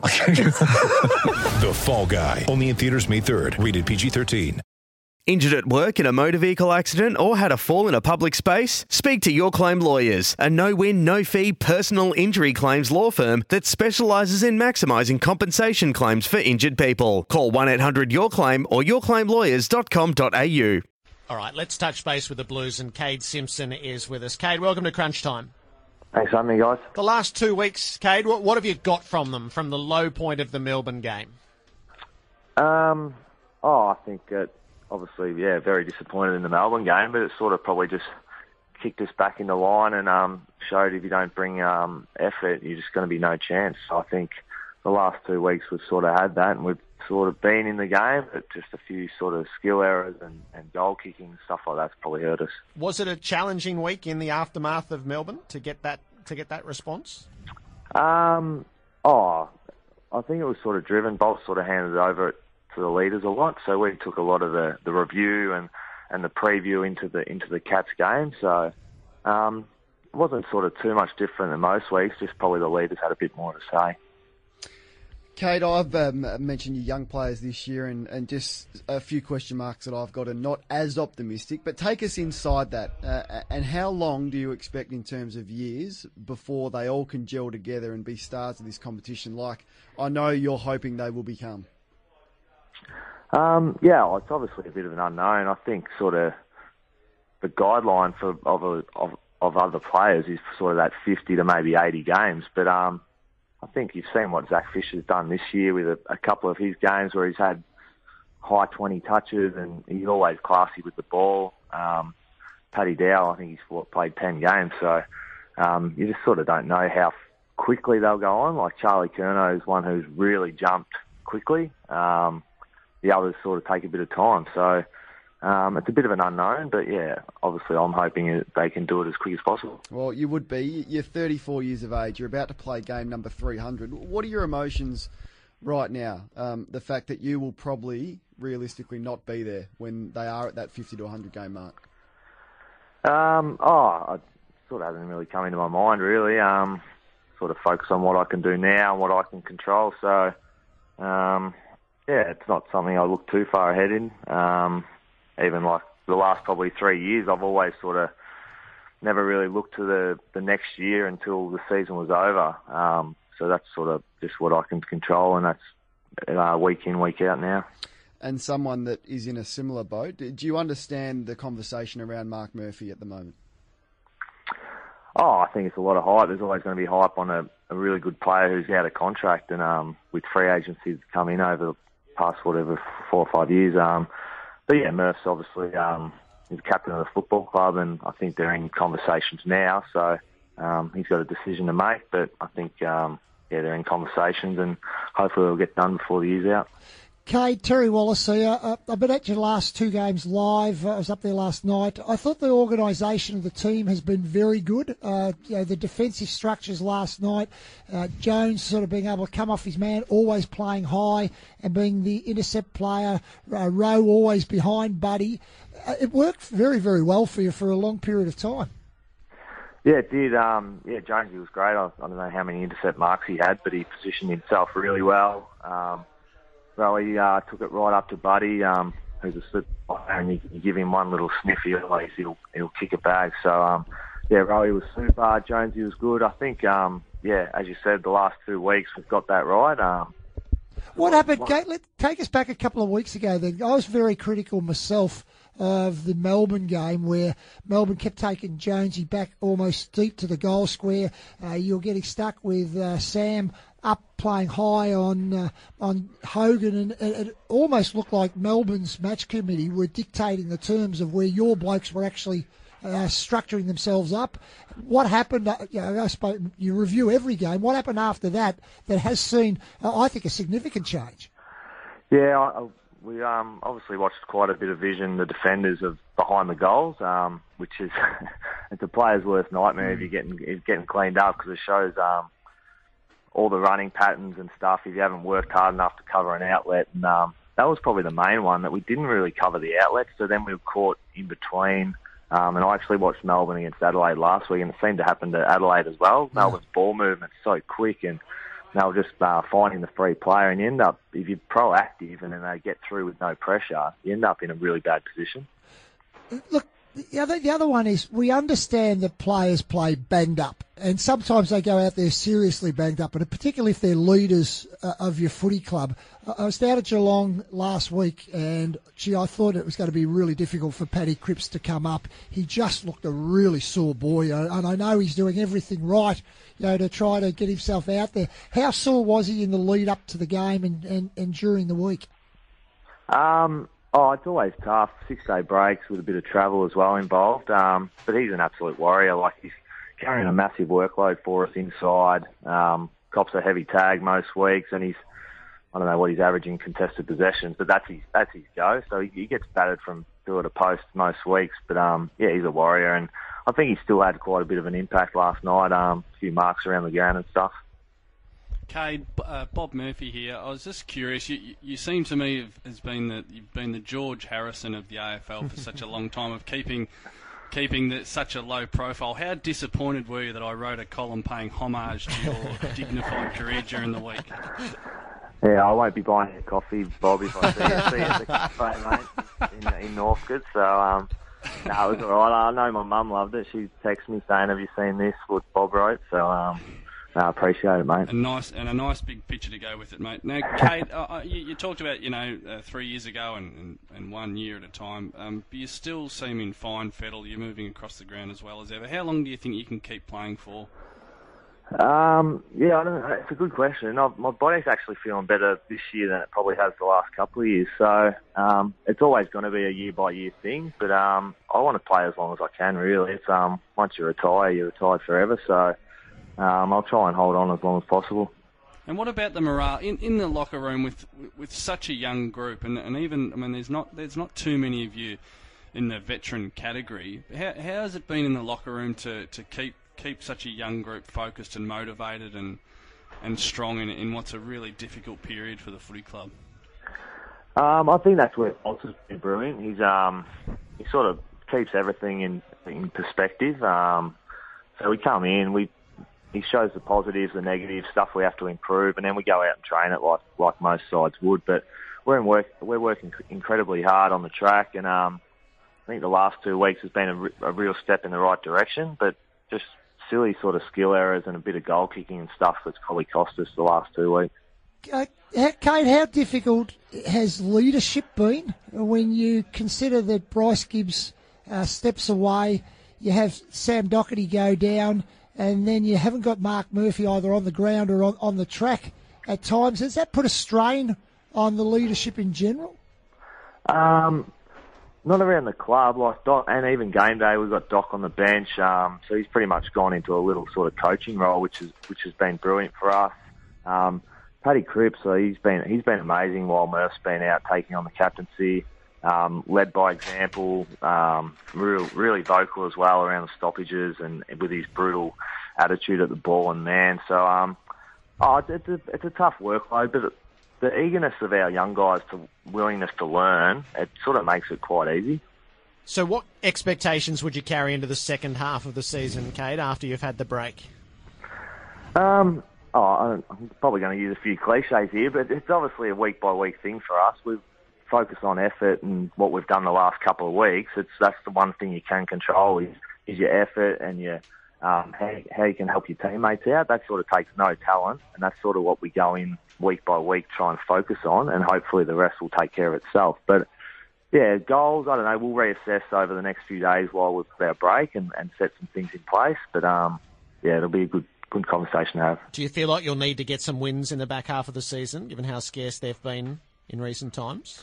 The Fall Guy. Only in theaters May 3rd. Rated PG-13. Injured at work in a motor vehicle accident or had a fall in a public space? Speak to Your Claim Lawyers, a no win, no fee personal injury claims law firm that specialises in maximising compensation claims for injured people. Call 1 800 Your Claim or yourclaimlawyers.com.au. All right, let's touch base with the Blues, and Kade Simpson is with us. Kade, welcome to Crunch Time. Thanks, Anthony, guys. The last two weeks, Kade, what, what have you got from them from the low point of the Melbourne game? Um, oh, I think that obviously, yeah, very disappointed in the Melbourne game, but it sort of probably just kicked us back into line and um, showed if you don't bring um, effort, you're just going to be no chance. So I think the last two weeks we've sort of had that, and we've sort of been in the game, but just a few sort of skill errors and, and goal kicking stuff like that's probably hurt us. Was it a challenging week in the aftermath of Melbourne to get that to get that response? Um, oh, I think it was sort of driven. Bolt sort of handed over to the leaders a lot, so we took a lot of the, the review and, and the preview into the into the Cats game. So um, it wasn't sort of too much different than most weeks. Just probably the leaders had a bit more to say. Kade, I've um, mentioned your young players this year and, and just a few question marks that I've got are not as optimistic, but take us inside that. Uh, and how long do you expect in terms of years before they all can gel together and be stars of this competition like I know you're hoping they will become? Um, yeah, well, it's obviously a bit of an unknown. I think sort of the guideline for of, a, of of other players is sort of that 50 to maybe 80 games, but um, I think you've seen what Zac Fisher's done this year with a, a couple of his games where he's had high 20 touches and he's always classy with the ball. Um, Paddy Dow, I think he's played 10 games, so um, you just sort of don't know how quickly they'll go on. Like Charlie Curnow is one who's really jumped quickly. Um, the others sort of take a bit of time. So um, it's a bit of an unknown, but yeah, obviously I'm hoping they can do it as quick as possible. Well, you would be. You're 34 years of age. You're about to play game number 300. What are your emotions right now? Um, the fact that you will probably, realistically, not be there when they are at that 50 to 100 game mark. Um, oh, it sort of hasn't really come into my mind really. Um, sort of focus on what I can do now and what I can control. So, um, yeah, it's not something I look too far ahead in. Even like the last probably three years, I've always sort of never really looked to the, the next year until the season was over. Um, so that's sort of just what I can control, and that's uh, week in, week out now. And someone that is in a similar boat, do you understand the conversation around Mark Murphy at the moment? Oh, I think it's a lot of hype. There's always going to be hype on a, a really good player who's out of contract, and um, with free agencies coming in over the past whatever four or five years. Um, but yeah, Murph's obviously um, he's captain of the football club, and I think they're in conversations now. So um, he's got a decision to make, but I think um, yeah, they're in conversations, and hopefully it'll get done before the year's out. Kade, Terry Wallace here. Uh, I've been at your last two games live. I was up there last night. I thought the organisation of the team has been very good. Uh, you know, the defensive structures last night, uh, Jones sort of being able to come off his man, always playing high and being the intercept player, uh, Rowe always behind Buddy. Uh, it worked very, very well for you for a long period of time. Yeah, it did. Um, yeah, Jonesy was great. I, I don't know how many intercept marks he had, but he positioned himself really well. Um, Rowie uh, took it right up to Buddy, um, who's a slip and you, you give him one little sniff, he'll, he'll, he'll kick it back. So, um, yeah, Rowie was super. Jonesy was good. I think, um, yeah, as you said, the last two weeks we've got that right. Um, what happened, Kade? Take us back a couple of weeks ago. Then I was very critical myself of the Melbourne game where Melbourne kept taking Jonesy back almost deep to the goal square. Uh, you're getting stuck with uh, Sam up playing high on uh, on Hogan, and it, it, almost looked like Melbourne's match committee were dictating the terms of where your blokes were actually uh, structuring themselves up. What happened? Uh, you know, I suppose you review every game. What happened after that that has seen, uh, I think, a significant change? Yeah, I, we um, obviously watched quite a bit of vision, the defenders of behind the goals, um, which is it's a player's worst nightmare if you're getting if getting cleaned up because it shows um, all the running patterns and stuff if you haven't worked hard enough to cover an outlet. And um, that was probably the main one that we didn't really cover the outlet. so then we were caught in between. Um, and I actually watched Melbourne against Adelaide last week, and it seemed to happen to Adelaide as well. Melbourne's ball movement's so quick, and they were just uh, finding the free player, and you end up, if you're proactive and then they get through with no pressure, you end up in a really bad position. Look, the other, the other one is we understand that players play banged up, and sometimes they go out there seriously banged up, and particularly if they're leaders uh, of your footy club. I was down at Geelong last week, and gee, I thought it was going to be really difficult for Paddy Cripps to come up. He just looked a really sore boy, and I know he's doing everything right, you know, to try to get himself out there. How sore was he in the lead up to the game and, and, and during the week? Um, oh, it's always tough. Six day breaks with a bit of travel as well involved. Um, but he's an absolute warrior. Like he's carrying a massive workload for us inside. Um, cops a heavy tag most weeks, and he's I don't know what he's averaging contested possessions, but that's his that's his go. So he, he gets battered from pillar to post most weeks. But um, yeah, he's a warrior, and I think he still had quite a bit of an impact last night. Um, a few marks around the ground and stuff. Kade, uh, Bob Murphy here. I was just curious. You, you, you seem to me as being the you've been the George Harrison of the AFL for such a long time of keeping keeping the, such a low profile. How disappointed were you that I wrote a column paying homage to your dignified career during the week? Yeah, I won't be buying you coffee, Bob, if I see you, see you at the cafe, mate, in, in Northcote. So, um, no, it was all right. I know my mum loved it. She texted me saying, "Have you seen this?" What Bob wrote. So, um, I appreciate it, mate. A nice and a nice big picture to go with it, mate. Now, Kade, uh, uh, you, you talked about you know uh, three years ago and, and, and one year at a time, um, but you still seem in fine fettle. You're moving across the ground as well as ever. How long do you think you can keep playing for? Um, yeah, I don't know. It's a good question. I've, my body's actually feeling better this year than it probably has the last couple of years. So um, it's always going to be a year by year thing. But um, I want to play as long as I can. Really, it's um, once you retire, you're retired forever. So um, I'll try and hold on as long as possible. And what about the morale in, in the locker room with with such a young group, and, and even I mean, there's not there's not too many of you in the veteran category. How, how has it been in the locker room to, to keep keep such a young group focused and motivated and and strong in, in what's a really difficult period for the footy club? Um, I think that's where Fox has been brilliant. He's um, he sort of keeps everything in in perspective. Um, so we come in, we he shows the positives, the negatives, stuff we have to improve, and then we go out and train it like like most sides would. But we're in work, we're working incredibly hard on the track, and um, I think the last two weeks has been a, a real step in the right direction. But just silly sort of skill errors and a bit of goal kicking and stuff that's probably cost us the last two weeks. Uh, Kade, how difficult has leadership been when you consider that Bryce Gibbs uh, steps away, you have Sam Docherty go down, and then you haven't got Mark Murphy either on the ground or on, on the track at times? Has that put a strain on the leadership in general? Um, not around the club, like Doc, and even game day, we've got Doc on the bench. Um, so he's pretty much gone into a little sort of coaching role, which is which has been brilliant for us. Um, Paddy Cripps, so he's been he's been amazing while Murph's been out taking on the captaincy. Um, led by example, um, real, really vocal as well around the stoppages and with his brutal attitude at the ball and man. So, um, oh, it's a, it's a tough workload, but the eagerness of our young guys to willingness to learn, it sort of makes it quite easy. So, what expectations would you carry into the second half of the season, Kade, after you've had the break? Um, oh, I'm probably going to use a few cliches here, but it's obviously a week by week thing for us. We've focused on effort and what we've done the last couple of weeks. It's that's the one thing you can control is is your effort and your um, how, how you can help your teammates out. That sort of takes no talent, and that's sort of what we go in week by week try and focus on, and hopefully the rest will take care of itself. But yeah, goals, I don't know, we'll reassess over the next few days while we've got our break and, and set some things in place. But um, yeah, it'll be a good good conversation to have. Do you feel like you'll need to get some wins in the back half of the season, given how scarce they've been in recent times?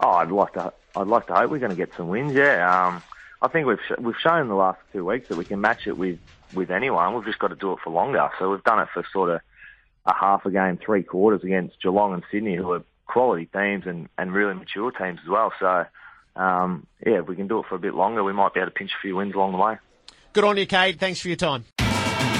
Oh, I'd like to. I'd like to hope we're going to get some wins. Yeah, um, I think we've sh- we've shown the last two weeks that we can match it with with anyone. We've just got to do it for longer. So we've done it for sort of a half a game, three quarters against Geelong and Sydney, who are quality teams and, and really mature teams as well. So, um, yeah, if we can do it for a bit longer, we might be able to pinch a few wins along the way. Good on you, Kade. Thanks for your time.